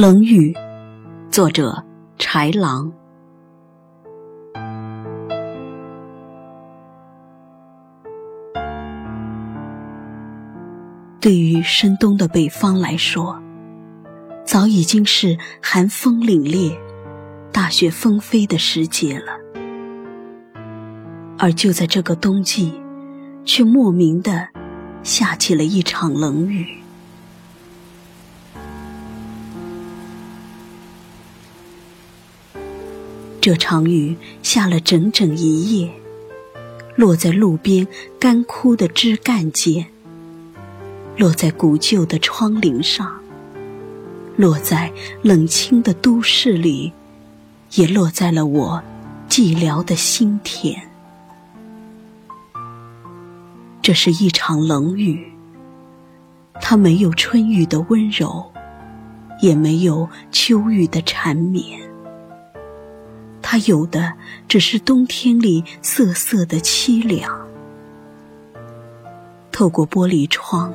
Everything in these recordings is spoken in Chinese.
冷雨，作者豺狼。对于深冬的北方来说，早已经是寒风凛冽、大雪纷飞的时节了。而就在这个冬季，却莫名的下起了一场冷雨。这场雨下了整整一夜，落在路边干枯的枝干间，落在古旧的窗棂上，落在冷清的都市里，也落在了我寂寥的心田。这是一场冷雨，它没有春雨的温柔，也没有秋雨的缠绵。它有的只是冬天里瑟瑟的凄凉。透过玻璃窗，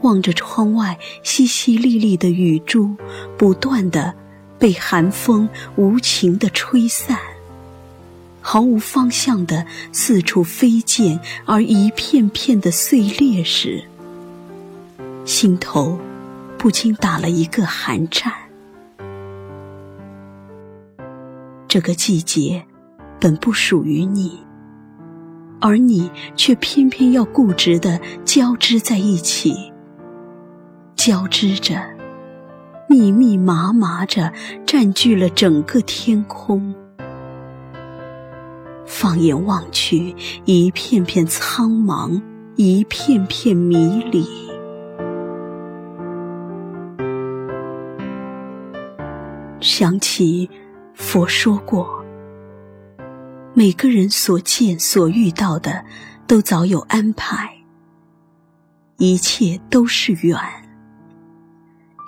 望着窗外淅淅沥沥的雨珠，不断的被寒风无情的吹散，毫无方向的四处飞溅，而一片片的碎裂时，心头不禁打了一个寒颤。这个季节本不属于你，而你却偏偏要固执的交织在一起，交织着，密密麻麻着，占据了整个天空。放眼望去，一片片苍茫，一片片迷离。想起。佛说过，每个人所见所遇到的，都早有安排。一切都是缘，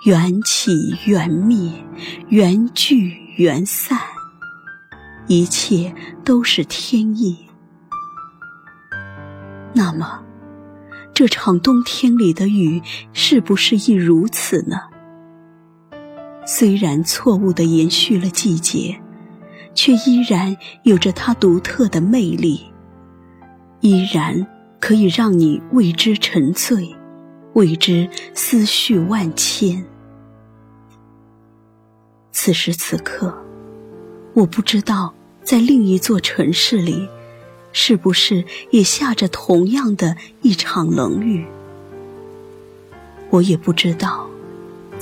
缘起缘灭，缘聚缘散，一切都是天意。那么，这场冬天里的雨，是不是亦如此呢？虽然错误的延续了季节，却依然有着它独特的魅力，依然可以让你为之沉醉，为之思绪万千。此时此刻，我不知道在另一座城市里，是不是也下着同样的一场冷雨。我也不知道。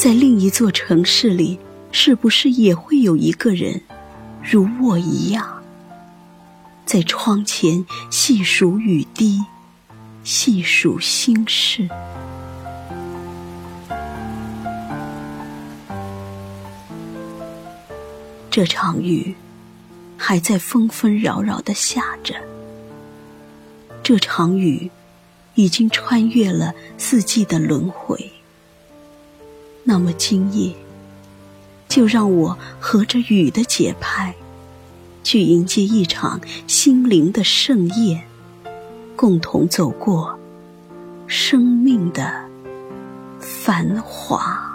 在另一座城市里，是不是也会有一个人，如我一样，在窗前细数雨滴，细数心事？这场雨还在纷纷扰扰的下着，这场雨已经穿越了四季的轮回。那么今夜，就让我和着雨的节拍，去迎接一场心灵的盛宴，共同走过生命的繁华。